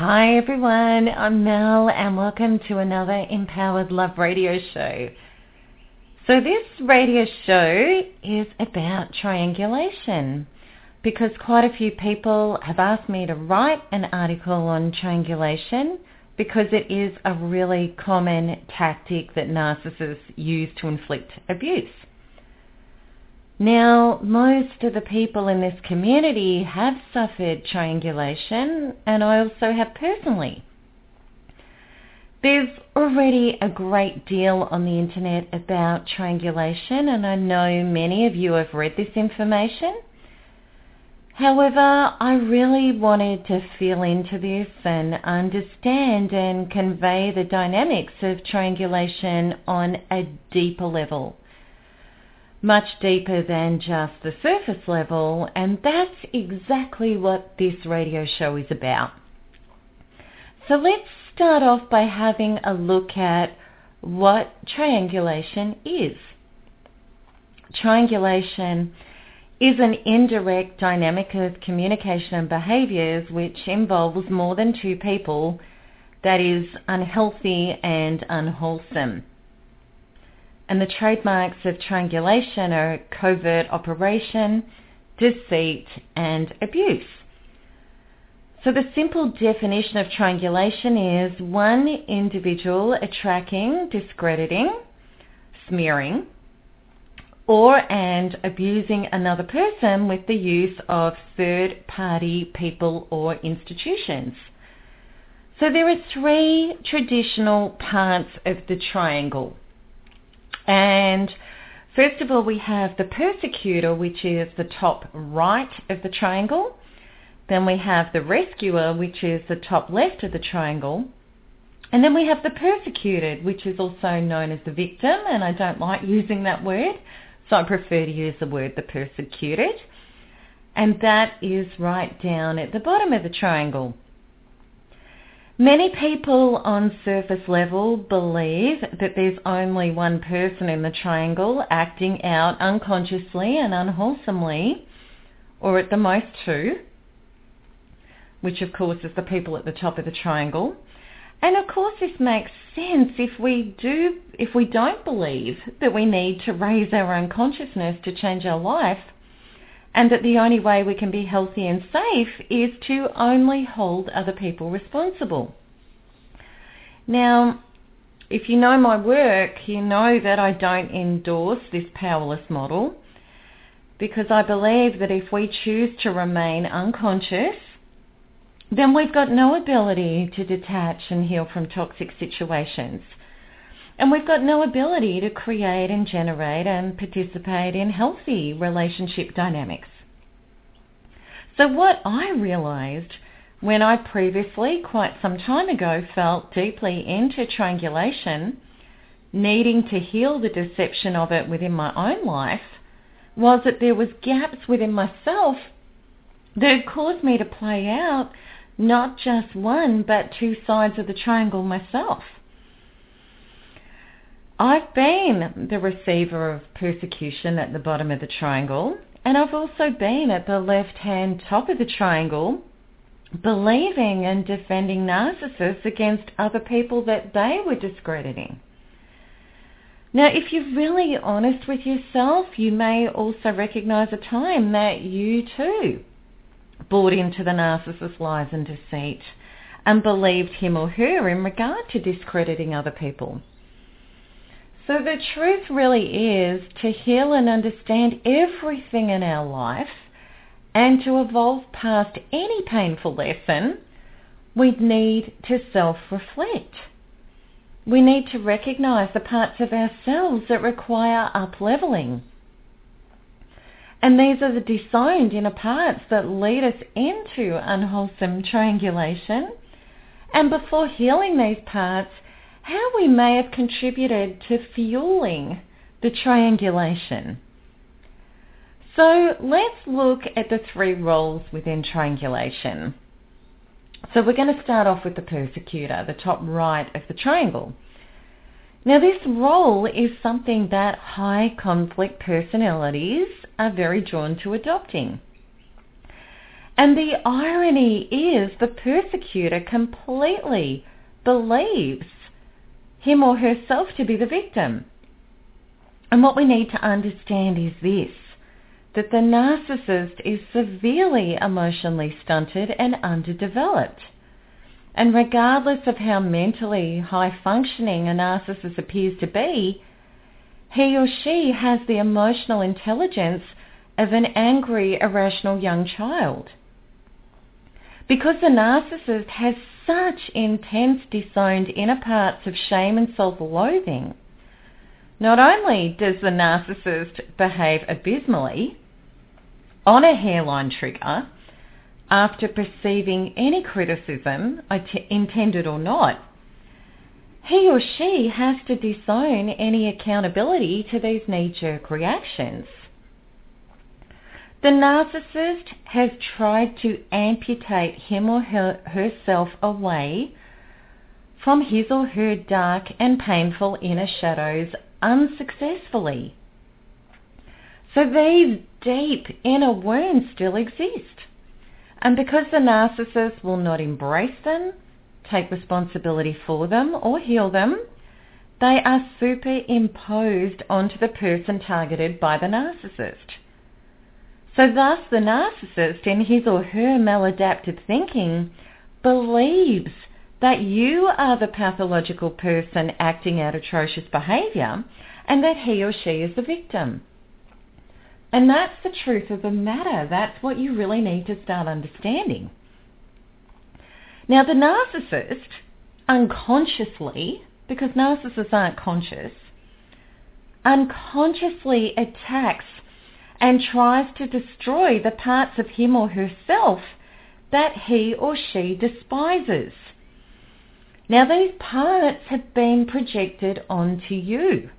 Hi everyone, I'm Mel and welcome to another Empowered Love radio show. So this radio show is about triangulation because quite a few people have asked me to write an article on triangulation because it is a really common tactic that narcissists use to inflict abuse. Now, most of the people in this community have suffered triangulation, and I also have personally. There's already a great deal on the internet about triangulation, and I know many of you have read this information. However, I really wanted to feel into this and understand and convey the dynamics of triangulation on a deeper level much deeper than just the surface level, and that's exactly what this radio show is about. So let's start off by having a look at what triangulation is. Triangulation is an indirect dynamic of communication and behaviors which involves more than two people that is unhealthy and unwholesome and the trademarks of triangulation are covert operation, deceit, and abuse. So the simple definition of triangulation is one individual attracting, discrediting, smearing, or and abusing another person with the use of third-party people or institutions. So there are three traditional parts of the triangle. And first of all, we have the persecutor, which is the top right of the triangle. Then we have the rescuer, which is the top left of the triangle. And then we have the persecuted, which is also known as the victim, and I don't like using that word, so I prefer to use the word the persecuted. And that is right down at the bottom of the triangle. Many people on surface level believe that there's only one person in the triangle acting out unconsciously and unwholesomely, or at the most two, which of course is the people at the top of the triangle. And of course this makes sense if we do if we don't believe that we need to raise our own consciousness to change our life and that the only way we can be healthy and safe is to only hold other people responsible. Now, if you know my work, you know that I don't endorse this powerless model because I believe that if we choose to remain unconscious, then we've got no ability to detach and heal from toxic situations. And we've got no ability to create and generate and participate in healthy relationship dynamics. So what I realized when I previously, quite some time ago, felt deeply into triangulation, needing to heal the deception of it within my own life, was that there was gaps within myself that caused me to play out not just one but two sides of the triangle myself. I've been the receiver of persecution at the bottom of the triangle, and I've also been at the left-hand top of the triangle, believing and defending narcissists against other people that they were discrediting. Now, if you're really honest with yourself, you may also recognize a time that you too bought into the narcissist's lies and deceit and believed him or her in regard to discrediting other people. So the truth really is to heal and understand everything in our life and to evolve past any painful lesson, we need to self-reflect. We need to recognize the parts of ourselves that require up-leveling. And these are the disowned inner parts that lead us into unwholesome triangulation. And before healing these parts, how we may have contributed to fueling the triangulation. So let's look at the three roles within triangulation. So we're going to start off with the persecutor, the top right of the triangle. Now this role is something that high conflict personalities are very drawn to adopting. And the irony is the persecutor completely believes him or herself to be the victim. And what we need to understand is this, that the narcissist is severely emotionally stunted and underdeveloped. And regardless of how mentally high functioning a narcissist appears to be, he or she has the emotional intelligence of an angry, irrational young child. Because the narcissist has such intense disowned inner parts of shame and self-loathing, not only does the narcissist behave abysmally on a hairline trigger after perceiving any criticism, intended or not, he or she has to disown any accountability to these knee-jerk reactions. The narcissist has tried to amputate him or her, herself away from his or her dark and painful inner shadows unsuccessfully. So these deep inner wounds still exist. And because the narcissist will not embrace them, take responsibility for them, or heal them, they are superimposed onto the person targeted by the narcissist. So thus the narcissist in his or her maladaptive thinking believes that you are the pathological person acting out atrocious behaviour and that he or she is the victim. And that's the truth of the matter. That's what you really need to start understanding. Now the narcissist unconsciously, because narcissists aren't conscious, unconsciously attacks and tries to destroy the parts of him or herself that he or she despises. Now these parts have been projected onto you.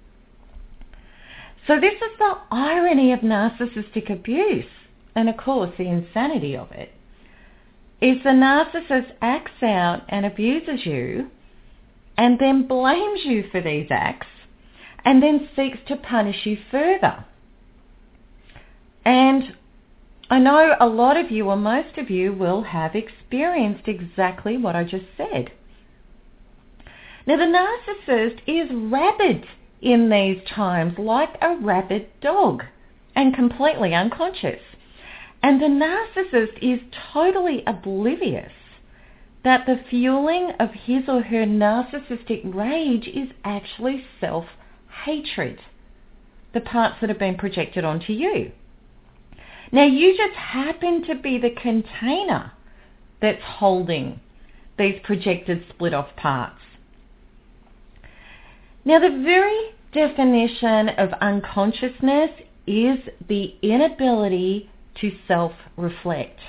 So this is the irony of narcissistic abuse, and of course the insanity of it, is the narcissist acts out and abuses you and then blames you for these acts and then seeks to punish you further. And I know a lot of you or most of you will have experienced exactly what I just said. Now the narcissist is rabid in these times like a rabid dog and completely unconscious. And the narcissist is totally oblivious that the fueling of his or her narcissistic rage is actually self-hatred, the parts that have been projected onto you. Now you just happen to be the container that's holding these projected split off parts. Now the very definition of unconsciousness is the inability to self-reflect.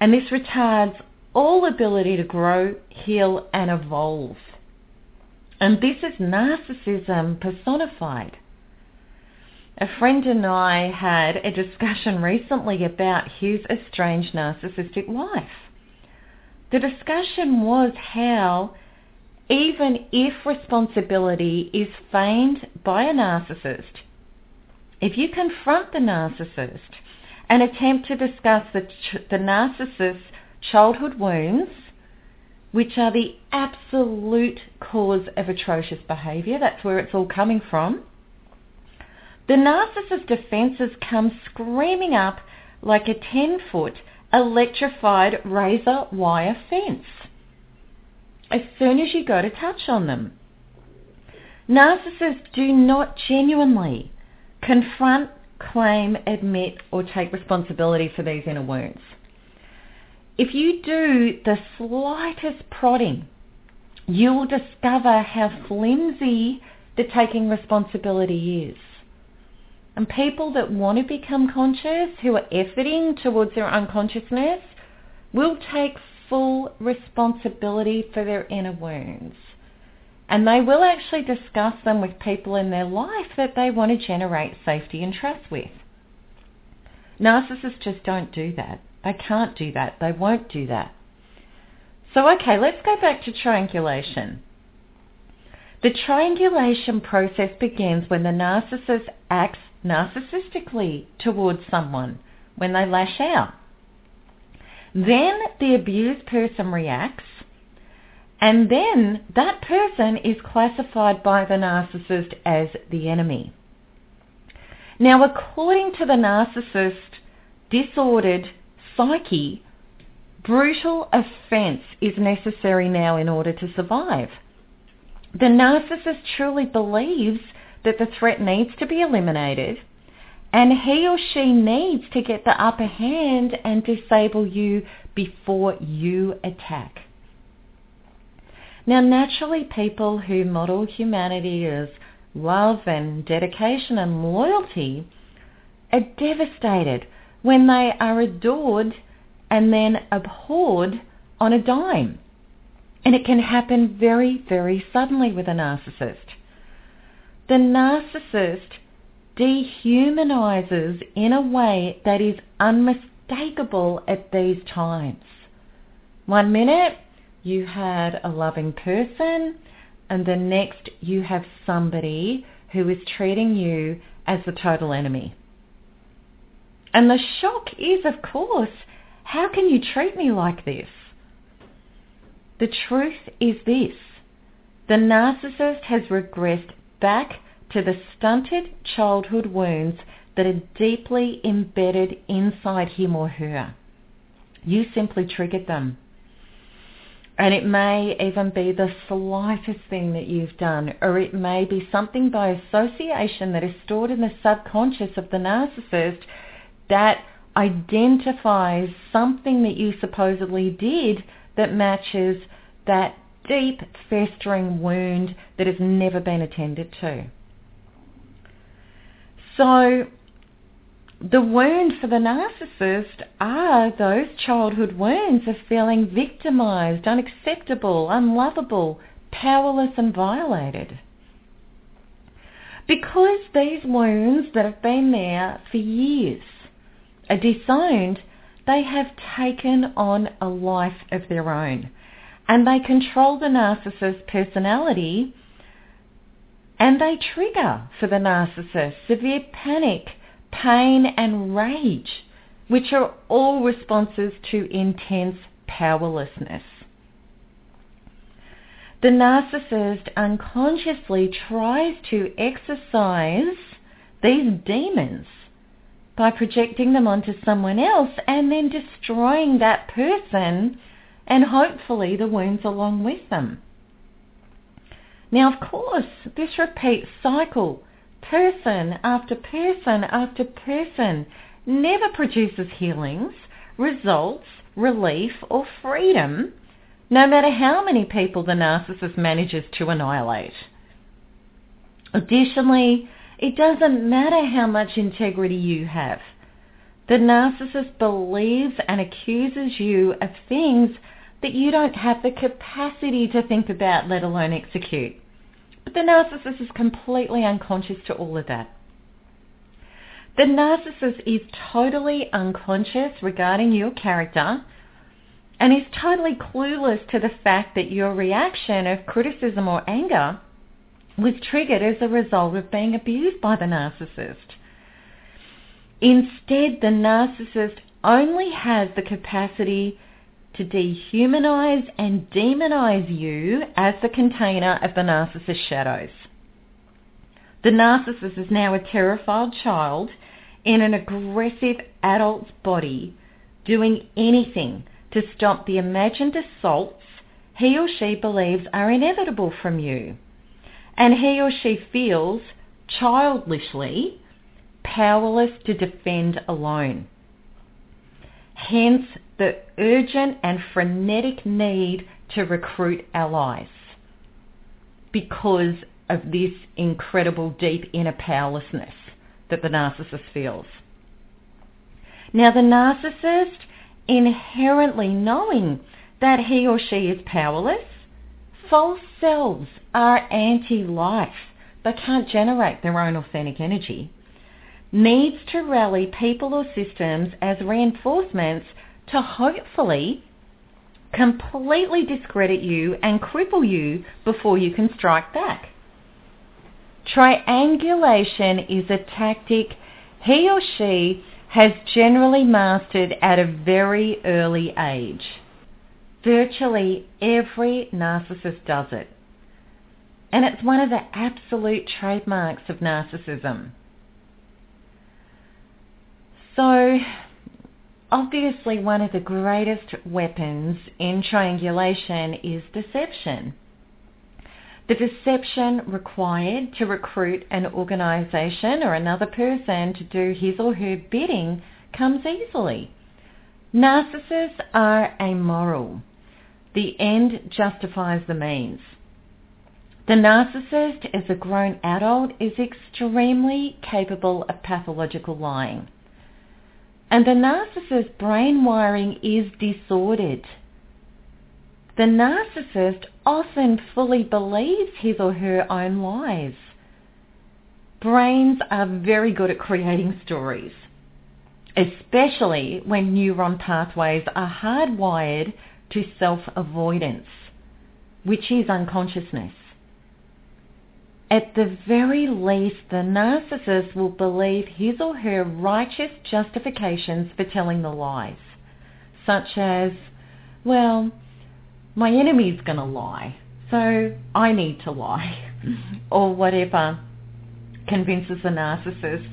And this retards all ability to grow, heal and evolve. And this is narcissism personified. A friend and I had a discussion recently about his estranged narcissistic wife. The discussion was how even if responsibility is feigned by a narcissist, if you confront the narcissist and attempt to discuss the, the narcissist's childhood wounds, which are the absolute cause of atrocious behaviour, that's where it's all coming from, the narcissist defences come screaming up like a 10-foot electrified razor wire fence as soon as you go to touch on them. Narcissists do not genuinely confront, claim, admit or take responsibility for these inner wounds. If you do the slightest prodding, you will discover how flimsy the taking responsibility is. And people that want to become conscious, who are efforting towards their unconsciousness, will take full responsibility for their inner wounds. And they will actually discuss them with people in their life that they want to generate safety and trust with. Narcissists just don't do that. They can't do that. They won't do that. So, okay, let's go back to triangulation. The triangulation process begins when the narcissist acts narcissistically towards someone, when they lash out. Then the abused person reacts, and then that person is classified by the narcissist as the enemy. Now, according to the narcissist disordered psyche, brutal offence is necessary now in order to survive. The narcissist truly believes that the threat needs to be eliminated and he or she needs to get the upper hand and disable you before you attack. Now, naturally, people who model humanity as love and dedication and loyalty are devastated when they are adored and then abhorred on a dime. And it can happen very, very suddenly with a narcissist. The narcissist dehumanizes in a way that is unmistakable at these times. One minute you had a loving person and the next you have somebody who is treating you as the total enemy. And the shock is, of course, how can you treat me like this? The truth is this. The narcissist has regressed back to the stunted childhood wounds that are deeply embedded inside him or her. You simply triggered them. And it may even be the slightest thing that you've done, or it may be something by association that is stored in the subconscious of the narcissist that identifies something that you supposedly did that matches that deep festering wound that has never been attended to. So the wound for the narcissist are those childhood wounds of feeling victimized, unacceptable, unlovable, powerless and violated. Because these wounds that have been there for years are disowned, they have taken on a life of their own. And they control the narcissist's personality and they trigger for the narcissist severe panic, pain and rage, which are all responses to intense powerlessness. The narcissist unconsciously tries to exercise these demons by projecting them onto someone else and then destroying that person and hopefully the wounds along with them. Now, of course, this repeat cycle, person after person after person, never produces healings, results, relief, or freedom, no matter how many people the narcissist manages to annihilate. Additionally, it doesn't matter how much integrity you have. The narcissist believes and accuses you of things that you don't have the capacity to think about, let alone execute. But the narcissist is completely unconscious to all of that. The narcissist is totally unconscious regarding your character and is totally clueless to the fact that your reaction of criticism or anger was triggered as a result of being abused by the narcissist. Instead, the narcissist only has the capacity to dehumanize and demonize you as the container of the narcissist's shadows. The narcissist is now a terrified child in an aggressive adult's body doing anything to stop the imagined assaults he or she believes are inevitable from you. And he or she feels childishly powerless to defend alone. Hence the urgent and frenetic need to recruit allies because of this incredible deep inner powerlessness that the narcissist feels. Now, the narcissist, inherently knowing that he or she is powerless, false selves are anti-life. They can't generate their own authentic energy. Needs to rally people or systems as reinforcements to hopefully completely discredit you and cripple you before you can strike back. Triangulation is a tactic he or she has generally mastered at a very early age. Virtually every narcissist does it. And it's one of the absolute trademarks of narcissism. So, obviously one of the greatest weapons in triangulation is deception. The deception required to recruit an organisation or another person to do his or her bidding comes easily. Narcissists are amoral. The end justifies the means. The narcissist, as a grown adult, is extremely capable of pathological lying. And the narcissist's brain wiring is disordered. The narcissist often fully believes his or her own lies. Brains are very good at creating stories, especially when neuron pathways are hardwired to self-avoidance, which is unconsciousness. At the very least, the narcissist will believe his or her righteous justifications for telling the lies, such as, well, my enemy's going to lie, so I need to lie, or whatever convinces the narcissist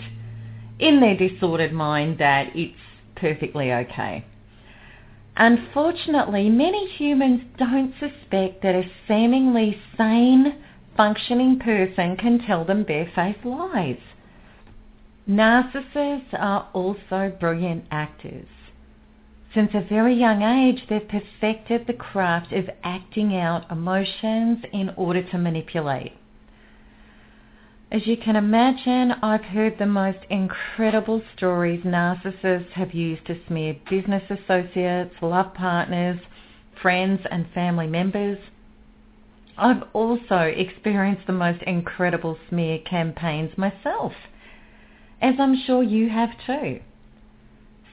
in their disordered mind that it's perfectly okay. Unfortunately, many humans don't suspect that a seemingly sane, functioning person can tell them barefaced lies. Narcissists are also brilliant actors. Since a very young age, they've perfected the craft of acting out emotions in order to manipulate. As you can imagine, I've heard the most incredible stories narcissists have used to smear business associates, love partners, friends and family members. I've also experienced the most incredible smear campaigns myself, as I'm sure you have too.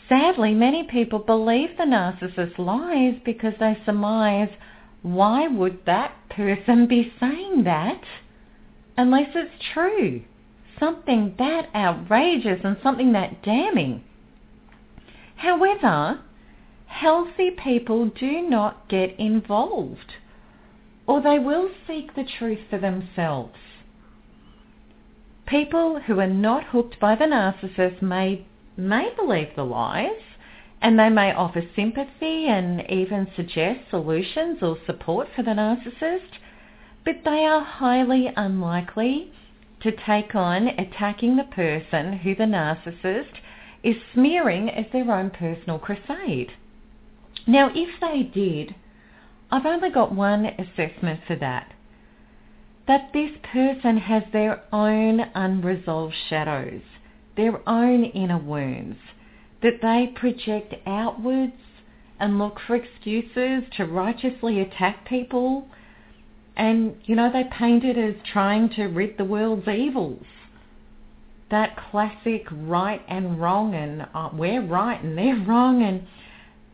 Sadly, many people believe the narcissist lies because they surmise, why would that person be saying that? unless it's true. Something that outrageous and something that damning. However, healthy people do not get involved or they will seek the truth for themselves. People who are not hooked by the narcissist may, may believe the lies and they may offer sympathy and even suggest solutions or support for the narcissist but they are highly unlikely to take on attacking the person who the narcissist is smearing as their own personal crusade. Now, if they did, I've only got one assessment for that. That this person has their own unresolved shadows, their own inner wounds, that they project outwards and look for excuses to righteously attack people and, you know, they paint it as trying to rid the world's evils. That classic right and wrong and uh, we're right and they're wrong and,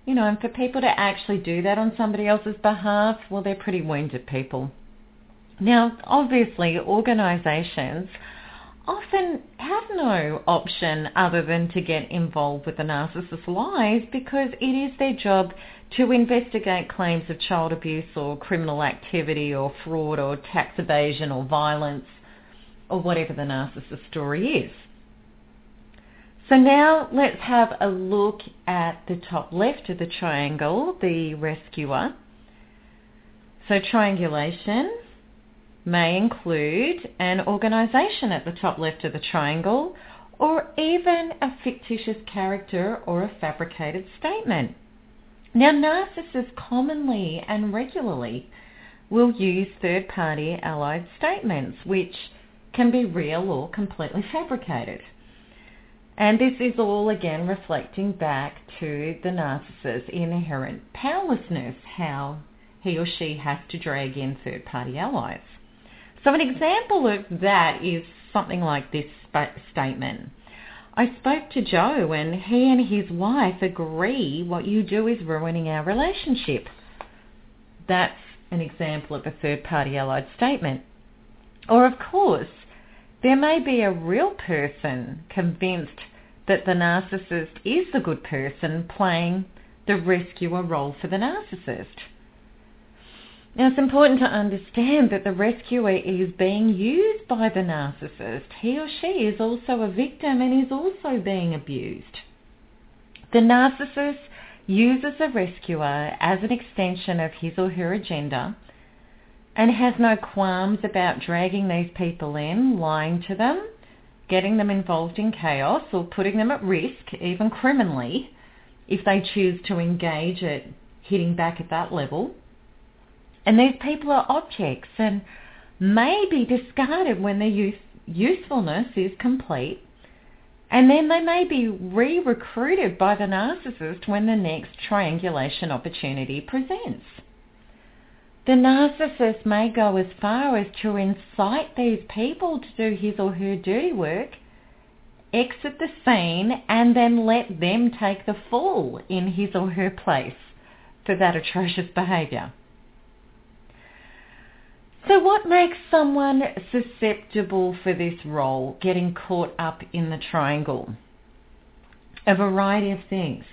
you know, and for people to actually do that on somebody else's behalf, well, they're pretty wounded people. Now, obviously, organisations often have no option other than to get involved with the narcissist's lies because it is their job to investigate claims of child abuse or criminal activity or fraud or tax evasion or violence or whatever the narcissist story is. So now let's have a look at the top left of the triangle, the rescuer. So triangulation may include an organisation at the top left of the triangle or even a fictitious character or a fabricated statement. Now, narcissists commonly and regularly will use third-party allied statements, which can be real or completely fabricated. And this is all again reflecting back to the narcissist's inherent powerlessness, how he or she has to drag in third party allies. So, an example of that is something like this statement. I spoke to Joe and he and his wife agree what you do is ruining our relationship. That's an example of a third party allied statement. Or, of course, there may be a real person convinced that the narcissist is the good person playing the rescuer role for the narcissist. Now, it's important to understand that the rescuer is being used by the narcissist. He or she is also a victim and is also being abused. The narcissist uses the rescuer as an extension of his or her agenda and has no qualms about dragging these people in, lying to them, getting them involved in chaos or putting them at risk, even criminally, if they choose to engage at hitting back at that level. And these people are objects and may be discarded when their use, usefulness is complete. And then they may be re-recruited by the narcissist when the next triangulation opportunity presents. The narcissist may go as far as to incite these people to do his or her dirty work, exit the scene, and then let them take the fall in his or her place for that atrocious behaviour. So what makes someone susceptible for this role, getting caught up in the triangle? A variety of things.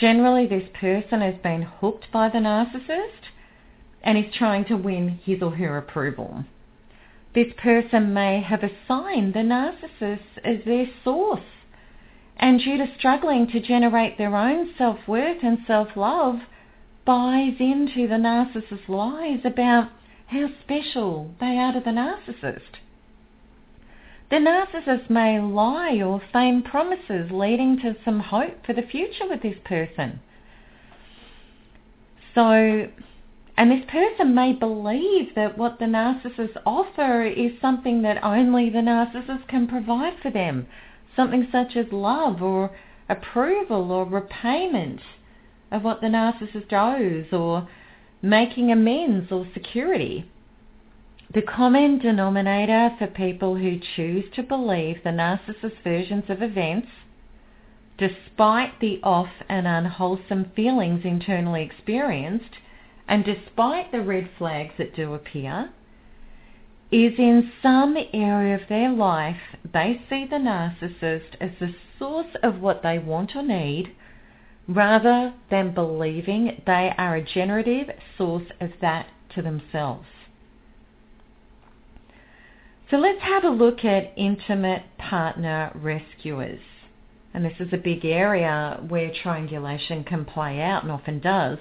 Generally, this person has been hooked by the narcissist and is trying to win his or her approval. This person may have assigned the narcissist as their source and due to struggling to generate their own self-worth and self-love, buys into the narcissist's lies about how special they are to the narcissist. The narcissist may lie or feign promises leading to some hope for the future with this person. So and this person may believe that what the narcissist offer is something that only the narcissist can provide for them, something such as love or approval or repayment of what the narcissist owes or making amends or security. The common denominator for people who choose to believe the narcissist versions of events, despite the off and unwholesome feelings internally experienced, and despite the red flags that do appear, is in some area of their life they see the narcissist as the source of what they want or need rather than believing they are a generative source of that to themselves. So let's have a look at intimate partner rescuers. And this is a big area where triangulation can play out and often does.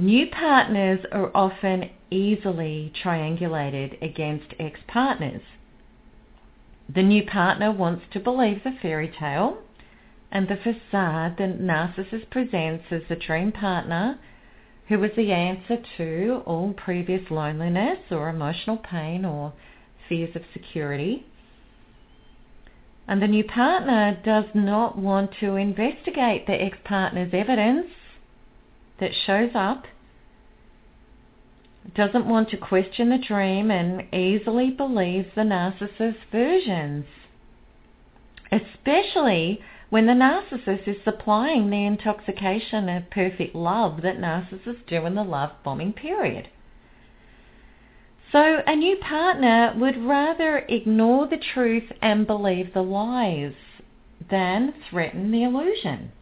New partners are often easily triangulated against ex-partners. The new partner wants to believe the fairy tale and the facade the narcissist presents as the dream partner who is the answer to all previous loneliness or emotional pain or fears of security. And the new partner does not want to investigate the ex-partner's evidence that shows up, doesn't want to question the dream and easily believes the narcissist's versions, especially when the narcissist is supplying the intoxication of perfect love that narcissists do in the love bombing period. So a new partner would rather ignore the truth and believe the lies than threaten the illusion.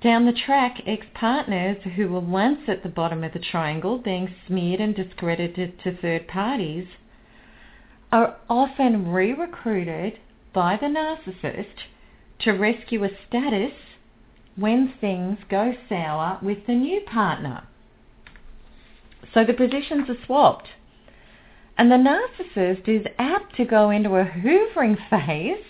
Down the track, ex-partners who were once at the bottom of the triangle being smeared and discredited to third parties are often re-recruited by the narcissist to rescue a status when things go sour with the new partner. So the positions are swapped. And the narcissist is apt to go into a hoovering phase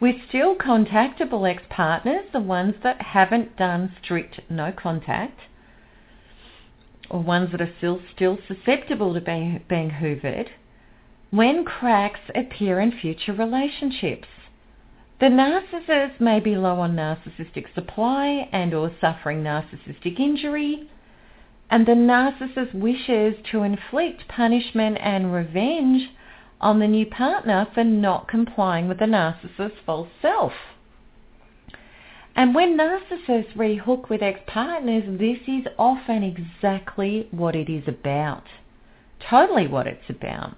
with still contactable ex-partners, the ones that haven't done strict no contact, or ones that are still, still susceptible to being, being hoovered, when cracks appear in future relationships. The narcissist may be low on narcissistic supply and or suffering narcissistic injury, and the narcissist wishes to inflict punishment and revenge on the new partner for not complying with the narcissist's false self. And when narcissists rehook with ex-partners, this is often exactly what it is about. Totally what it's about.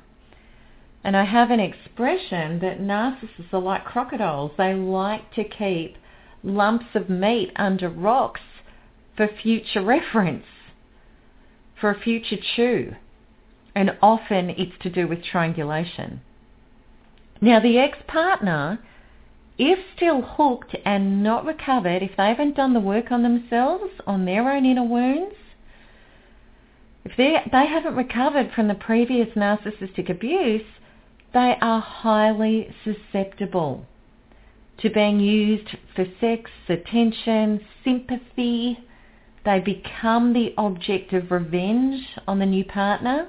And I have an expression that narcissists are like crocodiles. They like to keep lumps of meat under rocks for future reference, for a future chew. And often it's to do with triangulation. Now the ex-partner, if still hooked and not recovered, if they haven't done the work on themselves, on their own inner wounds, if they, they haven't recovered from the previous narcissistic abuse, they are highly susceptible to being used for sex, attention, sympathy. They become the object of revenge on the new partner.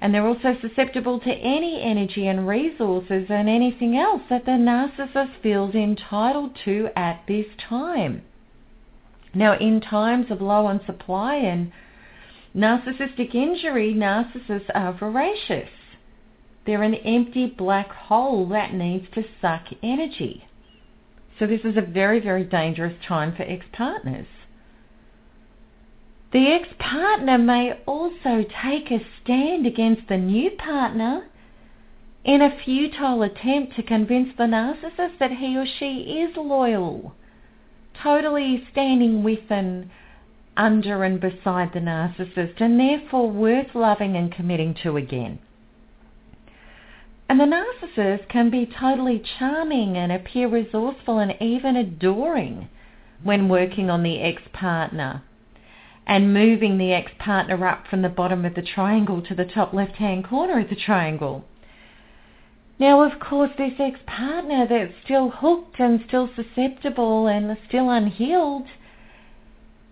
And they're also susceptible to any energy and resources and anything else that the narcissist feels entitled to at this time. Now, in times of low on supply and narcissistic injury, narcissists are voracious. They're an empty black hole that needs to suck energy. So this is a very, very dangerous time for ex-partners. The ex-partner may also take a stand against the new partner in a futile attempt to convince the narcissist that he or she is loyal, totally standing with and under and beside the narcissist and therefore worth loving and committing to again. And the narcissist can be totally charming and appear resourceful and even adoring when working on the ex-partner and moving the ex-partner up from the bottom of the triangle to the top left-hand corner of the triangle. Now, of course, this ex-partner that's still hooked and still susceptible and still unhealed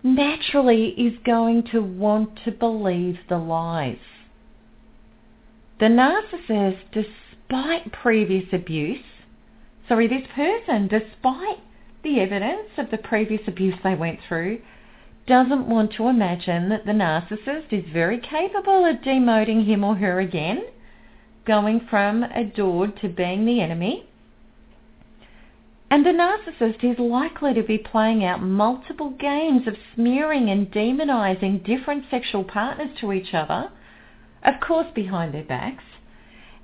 naturally is going to want to believe the lies. The narcissist, despite previous abuse, sorry, this person, despite the evidence of the previous abuse they went through, doesn't want to imagine that the narcissist is very capable of demoting him or her again, going from adored to being the enemy. And the narcissist is likely to be playing out multiple games of smearing and demonizing different sexual partners to each other, of course behind their backs,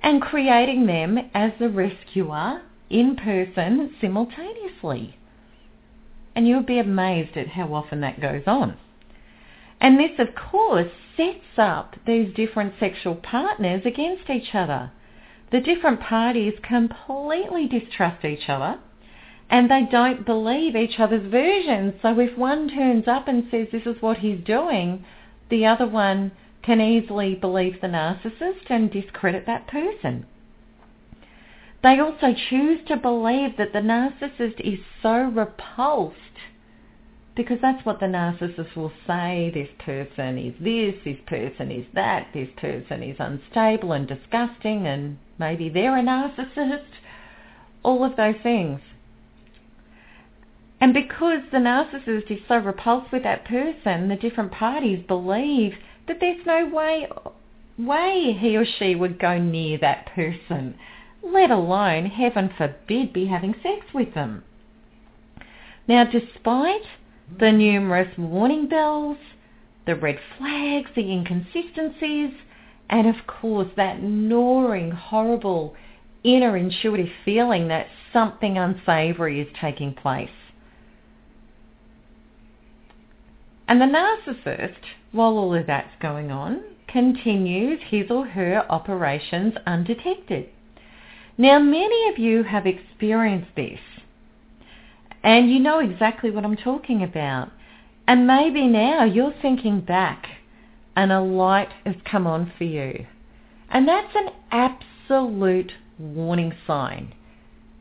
and creating them as the rescuer in person simultaneously. And you'll be amazed at how often that goes on. And this, of course, sets up these different sexual partners against each other. The different parties completely distrust each other and they don't believe each other's versions. So if one turns up and says this is what he's doing, the other one can easily believe the narcissist and discredit that person. They also choose to believe that the narcissist is so repulsed because that's what the narcissist will say. This person is this, this person is that, this person is unstable and disgusting and maybe they're a narcissist. All of those things. And because the narcissist is so repulsed with that person, the different parties believe that there's no way, way he or she would go near that person, let alone, heaven forbid, be having sex with them. Now, despite the numerous warning bells, the red flags, the inconsistencies, and of course that gnawing, horrible, inner intuitive feeling that something unsavory is taking place. And the narcissist, while all of that's going on, continues his or her operations undetected. Now, many of you have experienced this, and you know exactly what I'm talking about. And maybe now you're thinking back and a light has come on for you. And that's an absolute warning sign.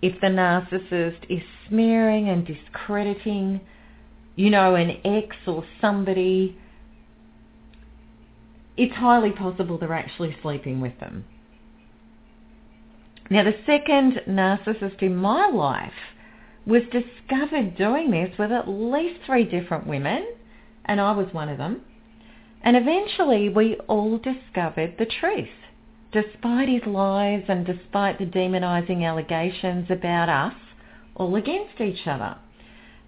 If the narcissist is smearing and discrediting you know, an ex or somebody, it's highly possible they're actually sleeping with them. Now, the second narcissist in my life was discovered doing this with at least three different women, and I was one of them. And eventually we all discovered the truth. Despite his lies and despite the demonising allegations about us, all against each other.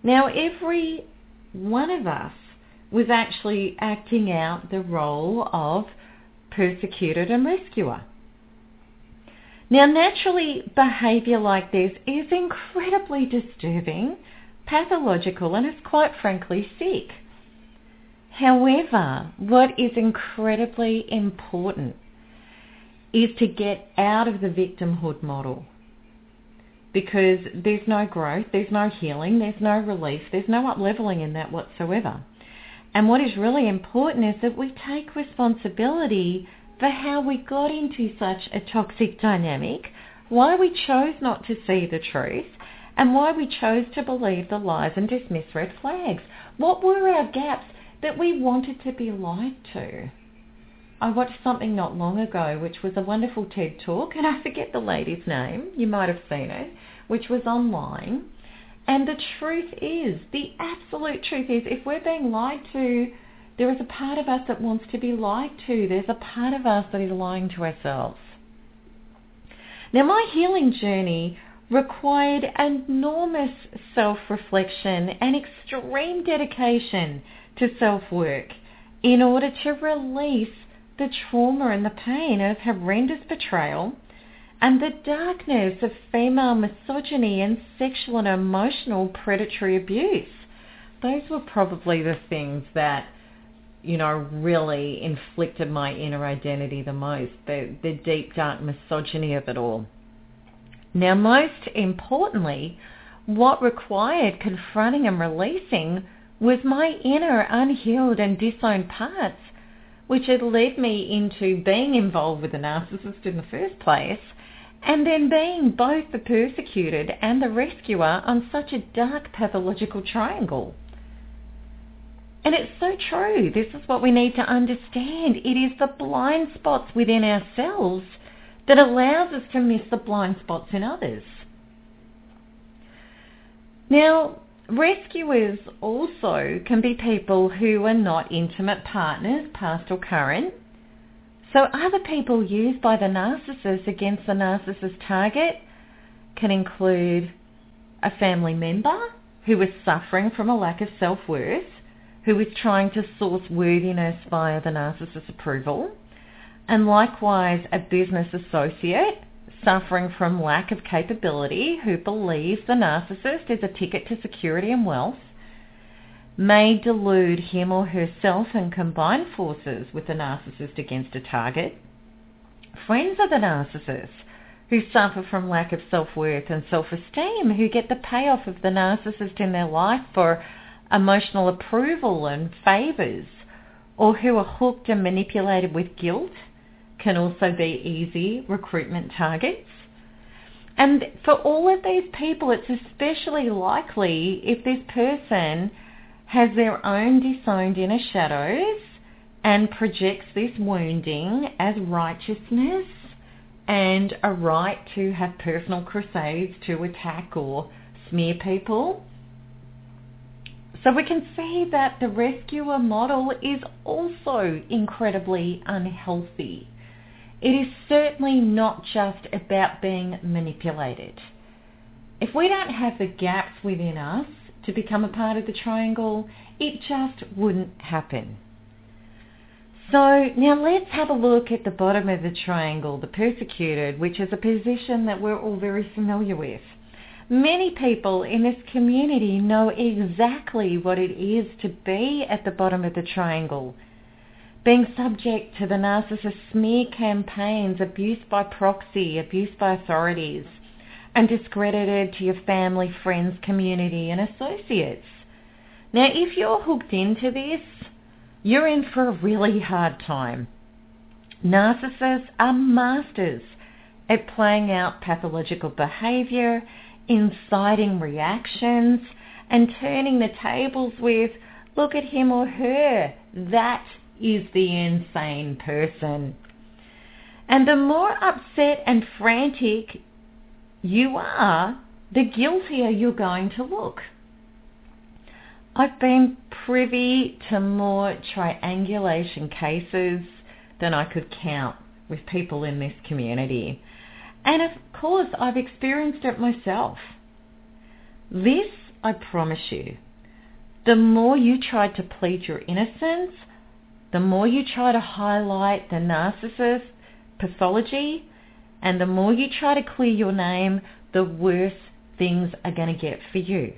Now every one of us was actually acting out the role of persecuted and rescuer. Now, naturally, behaviour like this is incredibly disturbing, pathological, and is quite frankly sick. However, what is incredibly important is to get out of the victimhood model because there's no growth, there's no healing, there's no relief, there's no up-leveling in that whatsoever. And what is really important is that we take responsibility for how we got into such a toxic dynamic, why we chose not to see the truth, and why we chose to believe the lies and dismiss red flags. What were our gaps that we wanted to be lied to? I watched something not long ago which was a wonderful TED talk, and I forget the lady's name, you might have seen it, which was online. And the truth is, the absolute truth is, if we're being lied to there is a part of us that wants to be lied to. There's a part of us that is lying to ourselves. Now, my healing journey required enormous self-reflection and extreme dedication to self-work in order to release the trauma and the pain of horrendous betrayal and the darkness of female misogyny and sexual and emotional predatory abuse. Those were probably the things that you know, really inflicted my inner identity the most, the, the deep, dark misogyny of it all. Now, most importantly, what required confronting and releasing was my inner unhealed and disowned parts, which had led me into being involved with the narcissist in the first place, and then being both the persecuted and the rescuer on such a dark pathological triangle. And it's so true. This is what we need to understand. It is the blind spots within ourselves that allows us to miss the blind spots in others. Now, rescuers also can be people who are not intimate partners, past or current. So other people used by the narcissist against the narcissist target can include a family member who is suffering from a lack of self-worth, who is trying to source worthiness via the narcissist's approval, and likewise a business associate suffering from lack of capability who believes the narcissist is a ticket to security and wealth, may delude him or herself and combine forces with the narcissist against a target. Friends of the narcissist who suffer from lack of self-worth and self-esteem who get the payoff of the narcissist in their life for emotional approval and favours, or who are hooked and manipulated with guilt can also be easy recruitment targets. And for all of these people, it's especially likely if this person has their own disowned inner shadows and projects this wounding as righteousness and a right to have personal crusades to attack or smear people so we can see that the rescuer model is also incredibly unhealthy. It is certainly not just about being manipulated. If we don't have the gaps within us to become a part of the triangle, it just wouldn't happen. So now let's have a look at the bottom of the triangle, the persecuted, which is a position that we're all very familiar with. Many people in this community know exactly what it is to be at the bottom of the triangle. Being subject to the narcissist smear campaigns, abuse by proxy, abuse by authorities, and discredited to your family, friends, community and associates. Now if you're hooked into this, you're in for a really hard time. Narcissists are masters at playing out pathological behaviour inciting reactions and turning the tables with, look at him or her, that is the insane person. And the more upset and frantic you are, the guiltier you're going to look. I've been privy to more triangulation cases than I could count with people in this community. And of course, I've experienced it myself. This, I promise you, the more you try to plead your innocence, the more you try to highlight the narcissist pathology, and the more you try to clear your name, the worse things are going to get for you.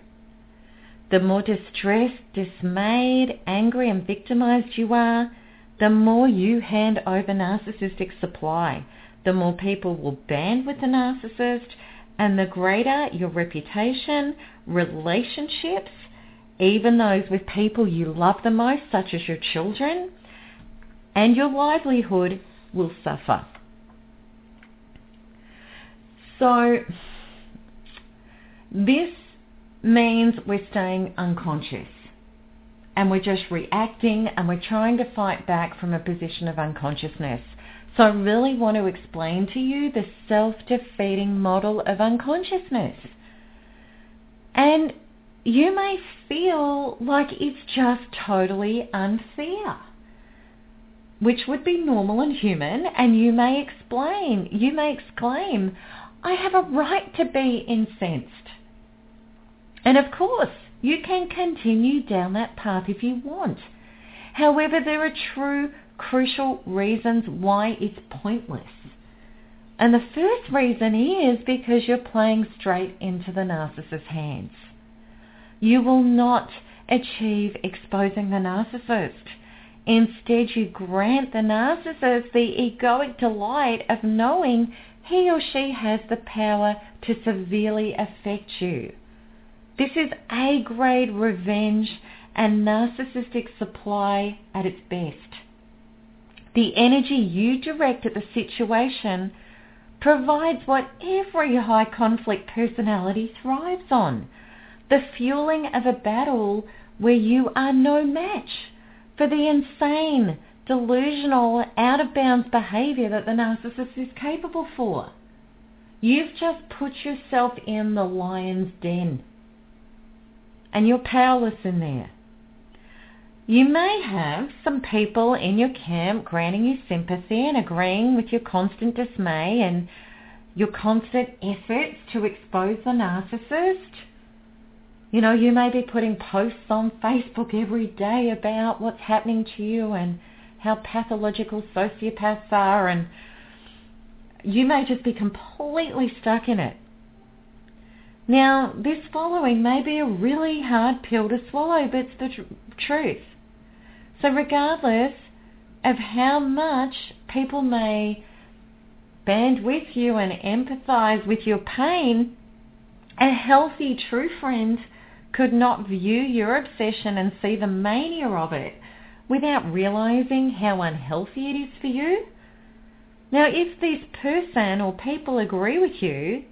The more distressed, dismayed, angry and victimized you are, the more you hand over narcissistic supply. The more people will band with the narcissist and the greater your reputation, relationships, even those with people you love the most, such as your children, and your livelihood will suffer. So this means we're staying unconscious and we're just reacting and we're trying to fight back from a position of unconsciousness. So I really want to explain to you the self-defeating model of unconsciousness. And you may feel like it's just totally unfair, which would be normal and human, and you may explain, you may exclaim, I have a right to be incensed. And of course, you can continue down that path if you want. However, there are true crucial reasons why it's pointless. And the first reason is because you're playing straight into the narcissist's hands. You will not achieve exposing the narcissist. Instead, you grant the narcissist the egoic delight of knowing he or she has the power to severely affect you. This is A-grade revenge and narcissistic supply at its best. The energy you direct at the situation provides what every high conflict personality thrives on, the fueling of a battle where you are no match for the insane, delusional, out of bounds behavior that the narcissist is capable for. You've just put yourself in the lion's den and you're powerless in there. You may have some people in your camp granting you sympathy and agreeing with your constant dismay and your constant efforts to expose the narcissist. You know, you may be putting posts on Facebook every day about what's happening to you and how pathological sociopaths are and you may just be completely stuck in it. Now, this following may be a really hard pill to swallow, but it's the tr- truth. So regardless of how much people may band with you and empathize with your pain, a healthy true friend could not view your obsession and see the mania of it without realizing how unhealthy it is for you. Now, if this person or people agree with you,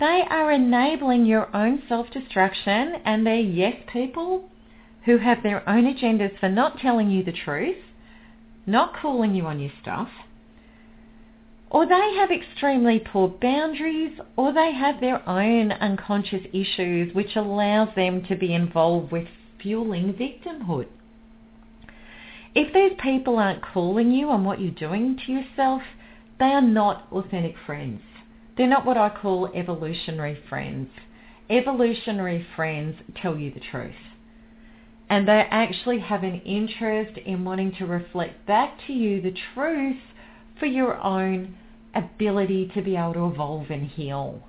they are enabling your own self-destruction and they're yes people who have their own agendas for not telling you the truth, not calling you on your stuff, or they have extremely poor boundaries, or they have their own unconscious issues which allows them to be involved with fueling victimhood. If these people aren't calling you on what you're doing to yourself, they are not authentic friends. They're not what I call evolutionary friends. Evolutionary friends tell you the truth and they actually have an interest in wanting to reflect back to you the truth for your own ability to be able to evolve and heal.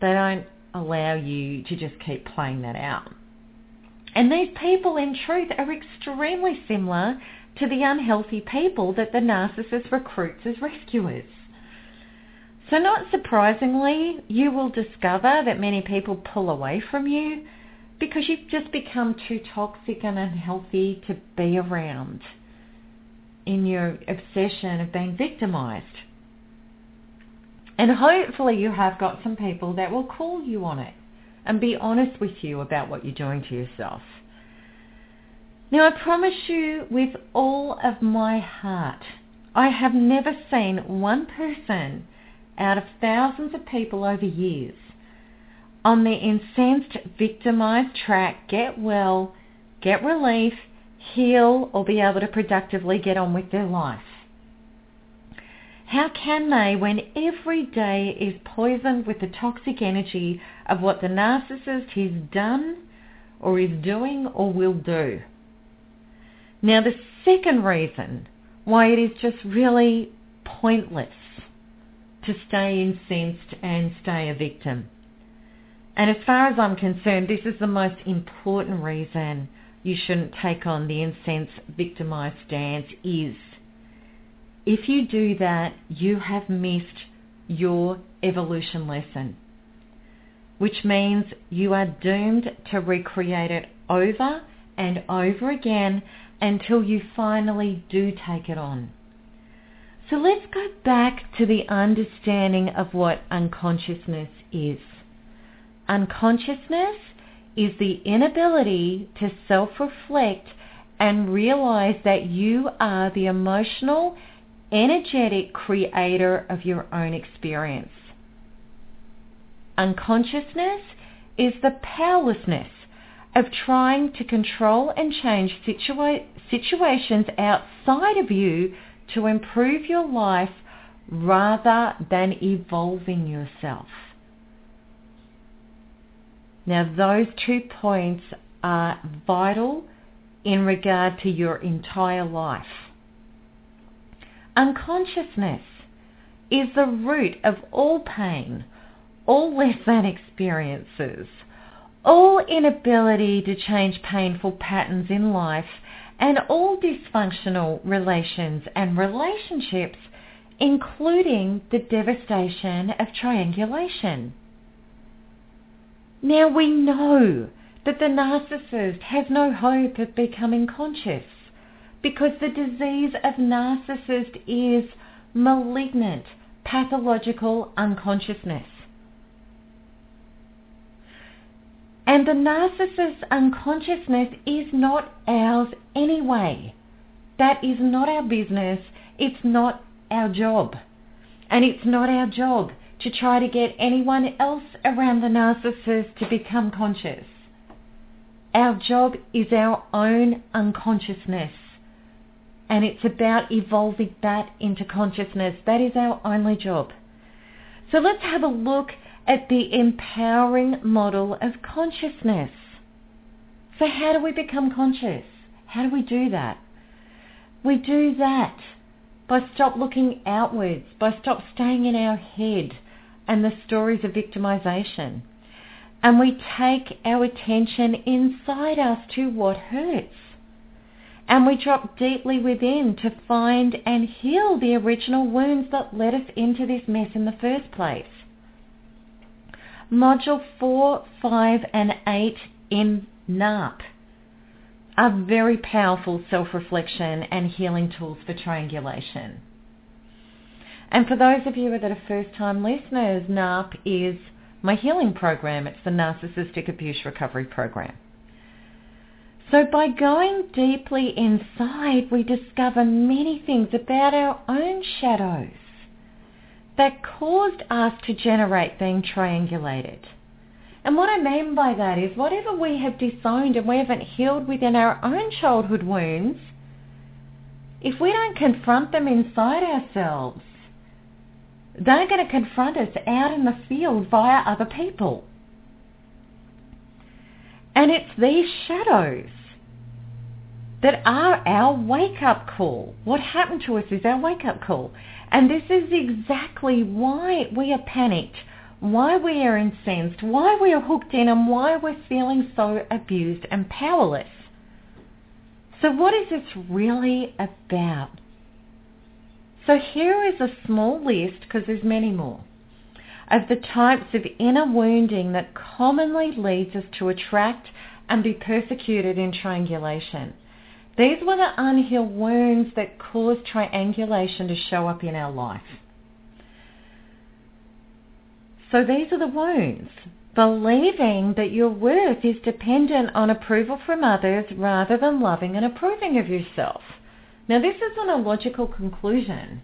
They don't allow you to just keep playing that out. And these people in truth are extremely similar to the unhealthy people that the narcissist recruits as rescuers. So not surprisingly, you will discover that many people pull away from you because you've just become too toxic and unhealthy to be around in your obsession of being victimized. And hopefully you have got some people that will call you on it and be honest with you about what you're doing to yourself. Now I promise you with all of my heart, I have never seen one person out of thousands of people over years on the incensed, victimized track get well, get relief, heal, or be able to productively get on with their life. How can they when every day is poisoned with the toxic energy of what the narcissist has done or is doing or will do? Now the second reason why it is just really pointless to stay incensed and stay a victim. And as far as I'm concerned, this is the most important reason you shouldn't take on the incensed victimized stance is if you do that, you have missed your evolution lesson, which means you are doomed to recreate it over and over again until you finally do take it on. So let's go back to the understanding of what unconsciousness is. Unconsciousness is the inability to self-reflect and realize that you are the emotional energetic creator of your own experience. Unconsciousness is the powerlessness of trying to control and change situa- situations outside of you to improve your life rather than evolving yourself. Now those two points are vital in regard to your entire life. Unconsciousness is the root of all pain, all less than experiences, all inability to change painful patterns in life, and all dysfunctional relations and relationships, including the devastation of triangulation. Now we know that the narcissist has no hope of becoming conscious because the disease of narcissist is malignant, pathological unconsciousness. And the narcissist's unconsciousness is not ours anyway. That is not our business. It's not our job. And it's not our job to try to get anyone else around the narcissist to become conscious. Our job is our own unconsciousness and it's about evolving that into consciousness. That is our only job. So let's have a look at the empowering model of consciousness. So how do we become conscious? How do we do that? We do that by stop looking outwards, by stop staying in our head and the stories of victimization. And we take our attention inside us to what hurts and we drop deeply within to find and heal the original wounds that led us into this mess in the first place. Module 4, 5 and 8 in NARP are very powerful self-reflection and healing tools for triangulation. And for those of you that are first-time listeners, NARP is my healing program. It's the Narcissistic Abuse Recovery Program. So by going deeply inside, we discover many things about our own shadows that caused us to generate being triangulated. And what I mean by that is whatever we have disowned and we haven't healed within our own childhood wounds, if we don't confront them inside ourselves, they're going to confront us out in the field via other people. And it's these shadows that are our wake-up call. What happened to us is our wake-up call. And this is exactly why we are panicked, why we are incensed, why we are hooked in, and why we're feeling so abused and powerless. So what is this really about? So here is a small list, because there's many more, of the types of inner wounding that commonly leads us to attract and be persecuted in triangulation. These were the unhealed wounds that caused triangulation to show up in our life. So these are the wounds. Believing that your worth is dependent on approval from others rather than loving and approving of yourself. Now this isn't a logical conclusion.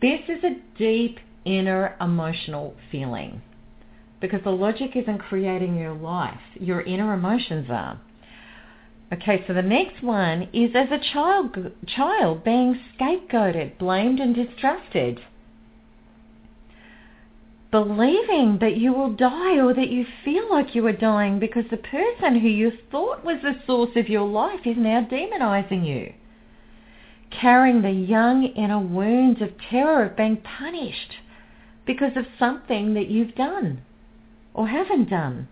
This is a deep, inner emotional feeling. Because the logic isn't creating your life, your inner emotions are. Okay, so the next one is as a child, child being scapegoated, blamed and distrusted. Believing that you will die or that you feel like you are dying because the person who you thought was the source of your life is now demonizing you. Carrying the young inner wounds of terror of being punished because of something that you've done or haven't done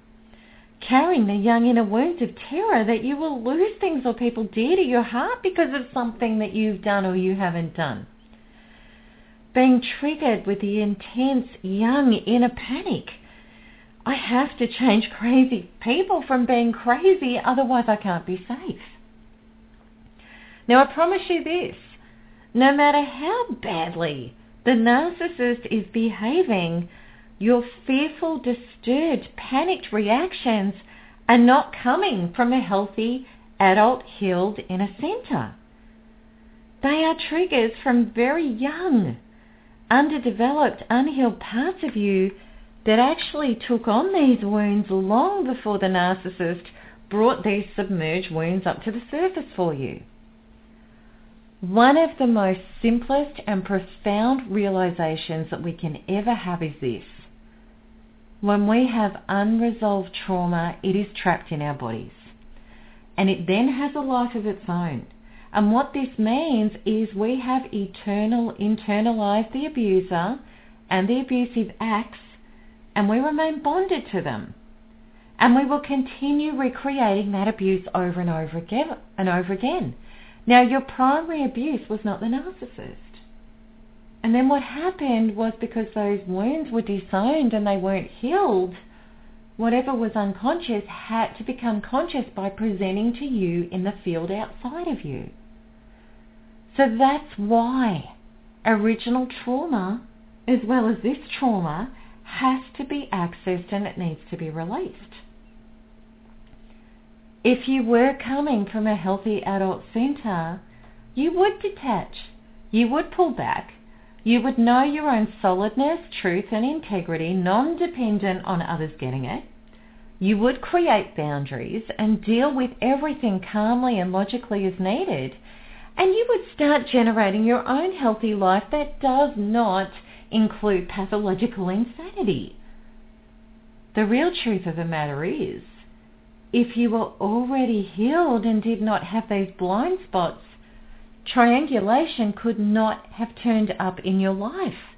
carrying the young inner wounds of terror that you will lose things or people dear to your heart because of something that you've done or you haven't done. Being triggered with the intense young inner panic. I have to change crazy people from being crazy, otherwise I can't be safe. Now I promise you this, no matter how badly the narcissist is behaving, your fearful, disturbed, panicked reactions are not coming from a healthy, adult, healed inner center. They are triggers from very young, underdeveloped, unhealed parts of you that actually took on these wounds long before the narcissist brought these submerged wounds up to the surface for you. One of the most simplest and profound realizations that we can ever have is this. When we have unresolved trauma, it is trapped in our bodies. And it then has a life of its own. And what this means is we have eternal, internalized the abuser and the abusive acts, and we remain bonded to them. And we will continue recreating that abuse over and over again and over again. Now, your primary abuse was not the narcissist. And then what happened was because those wounds were disowned and they weren't healed, whatever was unconscious had to become conscious by presenting to you in the field outside of you. So that's why original trauma, as well as this trauma, has to be accessed and it needs to be released. If you were coming from a healthy adult center, you would detach. You would pull back you would know your own solidness, truth and integrity, non-dependent on others getting it. You would create boundaries and deal with everything calmly and logically as needed. And you would start generating your own healthy life that does not include pathological insanity. The real truth of the matter is, if you were already healed and did not have these blind spots, triangulation could not have turned up in your life.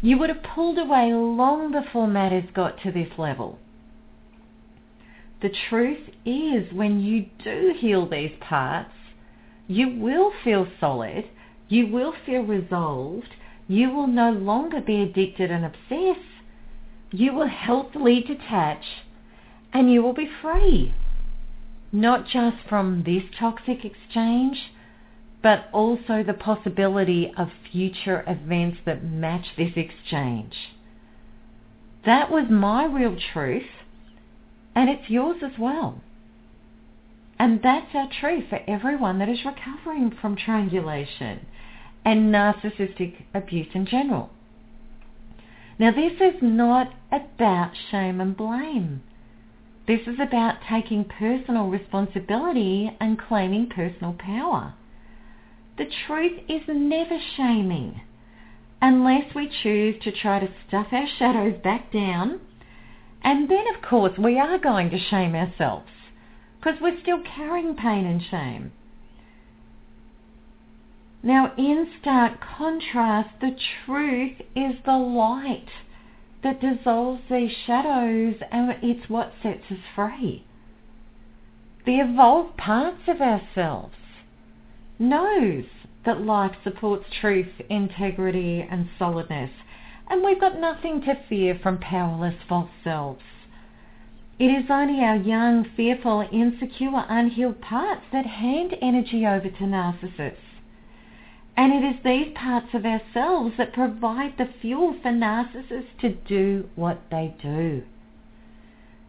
You would have pulled away long before matters got to this level. The truth is when you do heal these parts, you will feel solid, you will feel resolved, you will no longer be addicted and obsessed, you will healthily detach, and you will be free. Not just from this toxic exchange, but also the possibility of future events that match this exchange. That was my real truth, and it's yours as well. And that's our truth for everyone that is recovering from triangulation and narcissistic abuse in general. Now, this is not about shame and blame. This is about taking personal responsibility and claiming personal power. The truth is never shaming unless we choose to try to stuff our shadows back down. And then, of course, we are going to shame ourselves because we're still carrying pain and shame. Now, in stark contrast, the truth is the light that dissolves these shadows and it's what sets us free. The evolved parts of ourselves knows that life supports truth, integrity and solidness, and we've got nothing to fear from powerless false selves. It is only our young, fearful, insecure, unhealed parts that hand energy over to narcissists. And it is these parts of ourselves that provide the fuel for narcissists to do what they do.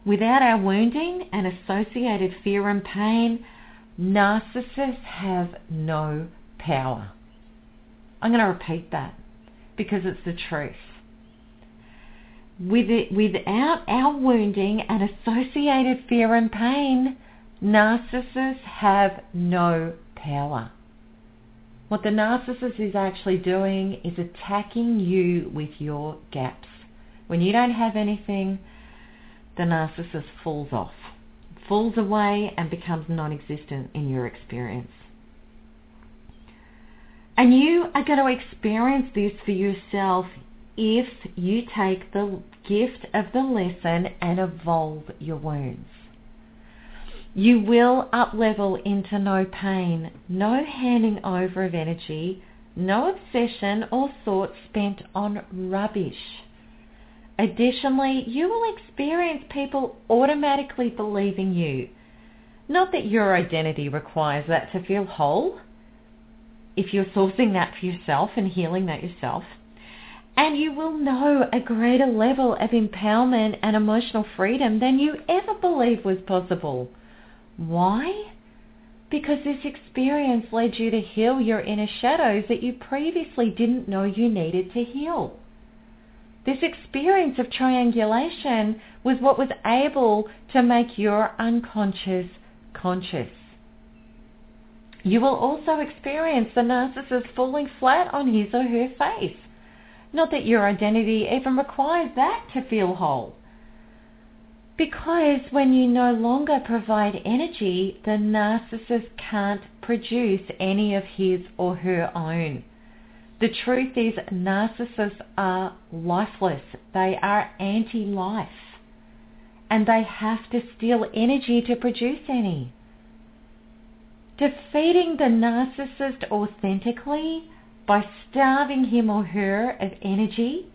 Without our wounding and associated fear and pain, Narcissists have no power. I'm going to repeat that because it's the truth. with it, without our wounding and associated fear and pain, narcissists have no power. What the narcissist is actually doing is attacking you with your gaps. When you don't have anything, the narcissist falls off, falls away and becomes non-existent in your experience. And you are going to experience this for yourself if you take the gift of the lesson and evolve your wounds. You will up level into no pain, no handing over of energy, no obsession or thoughts spent on rubbish. Additionally, you will experience people automatically believing you. Not that your identity requires that to feel whole, if you're sourcing that for yourself and healing that yourself. And you will know a greater level of empowerment and emotional freedom than you ever believed was possible. Why? Because this experience led you to heal your inner shadows that you previously didn't know you needed to heal. This experience of triangulation was what was able to make your unconscious conscious. You will also experience the narcissist falling flat on his or her face. Not that your identity even requires that to feel whole. Because when you no longer provide energy, the narcissist can't produce any of his or her own. The truth is narcissists are lifeless. They are anti-life. And they have to steal energy to produce any. Defeating the narcissist authentically by starving him or her of energy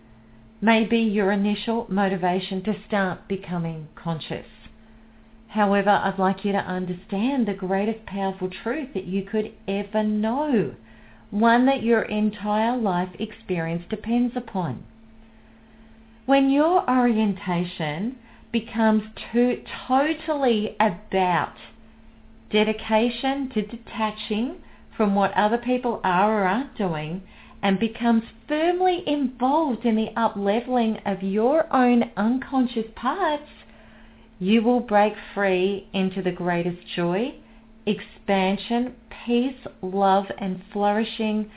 may be your initial motivation to start becoming conscious. However, I'd like you to understand the greatest powerful truth that you could ever know, one that your entire life experience depends upon. When your orientation becomes too, totally about dedication to detaching from what other people are or aren't doing and becomes firmly involved in the up-leveling of your own unconscious parts, you will break free into the greatest joy, expansion, peace, love and flourishing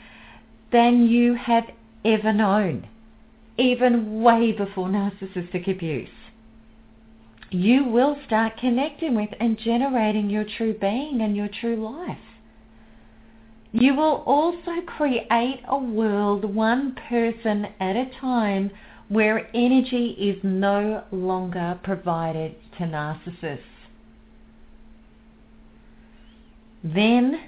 than you have ever known, even way before narcissistic abuse you will start connecting with and generating your true being and your true life. You will also create a world one person at a time where energy is no longer provided to narcissists. Then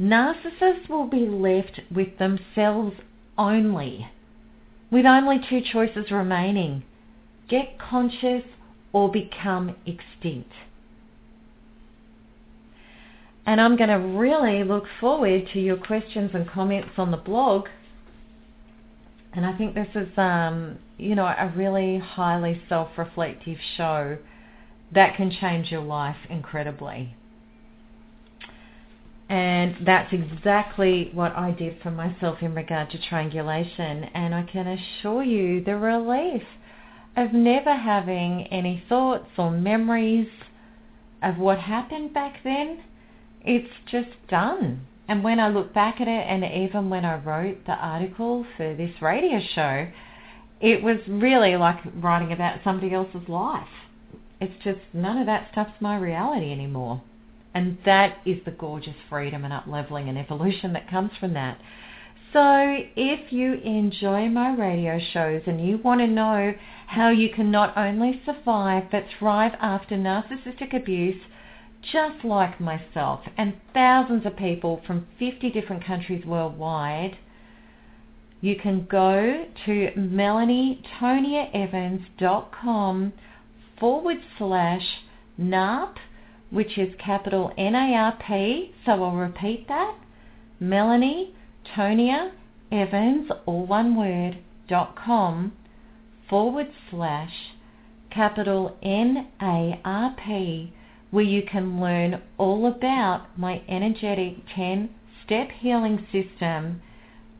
narcissists will be left with themselves only, with only two choices remaining. Get conscious or become extinct. And I'm going to really look forward to your questions and comments on the blog. And I think this is, um, you know, a really highly self-reflective show that can change your life incredibly. And that's exactly what I did for myself in regard to triangulation. And I can assure you the relief of never having any thoughts or memories of what happened back then. It's just done. And when I look back at it, and even when I wrote the article for this radio show, it was really like writing about somebody else's life. It's just none of that stuff's my reality anymore. And that is the gorgeous freedom and up-leveling and evolution that comes from that. So if you enjoy my radio shows and you want to know how you can not only survive but thrive after narcissistic abuse, just like myself and thousands of people from 50 different countries worldwide, you can go to melanietoniaevans.com forward slash NARP, which is capital N-A-R-P. So I'll repeat that. Melanie Tonia Evans, all one word, dot com forward slash capital N-A-R-P where you can learn all about my energetic 10-step healing system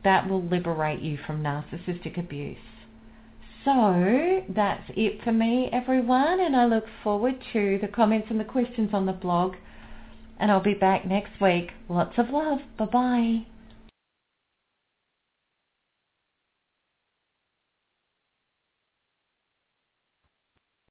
that will liberate you from narcissistic abuse. So that's it for me, everyone, and I look forward to the comments and the questions on the blog. And I'll be back next week. Lots of love. Bye bye.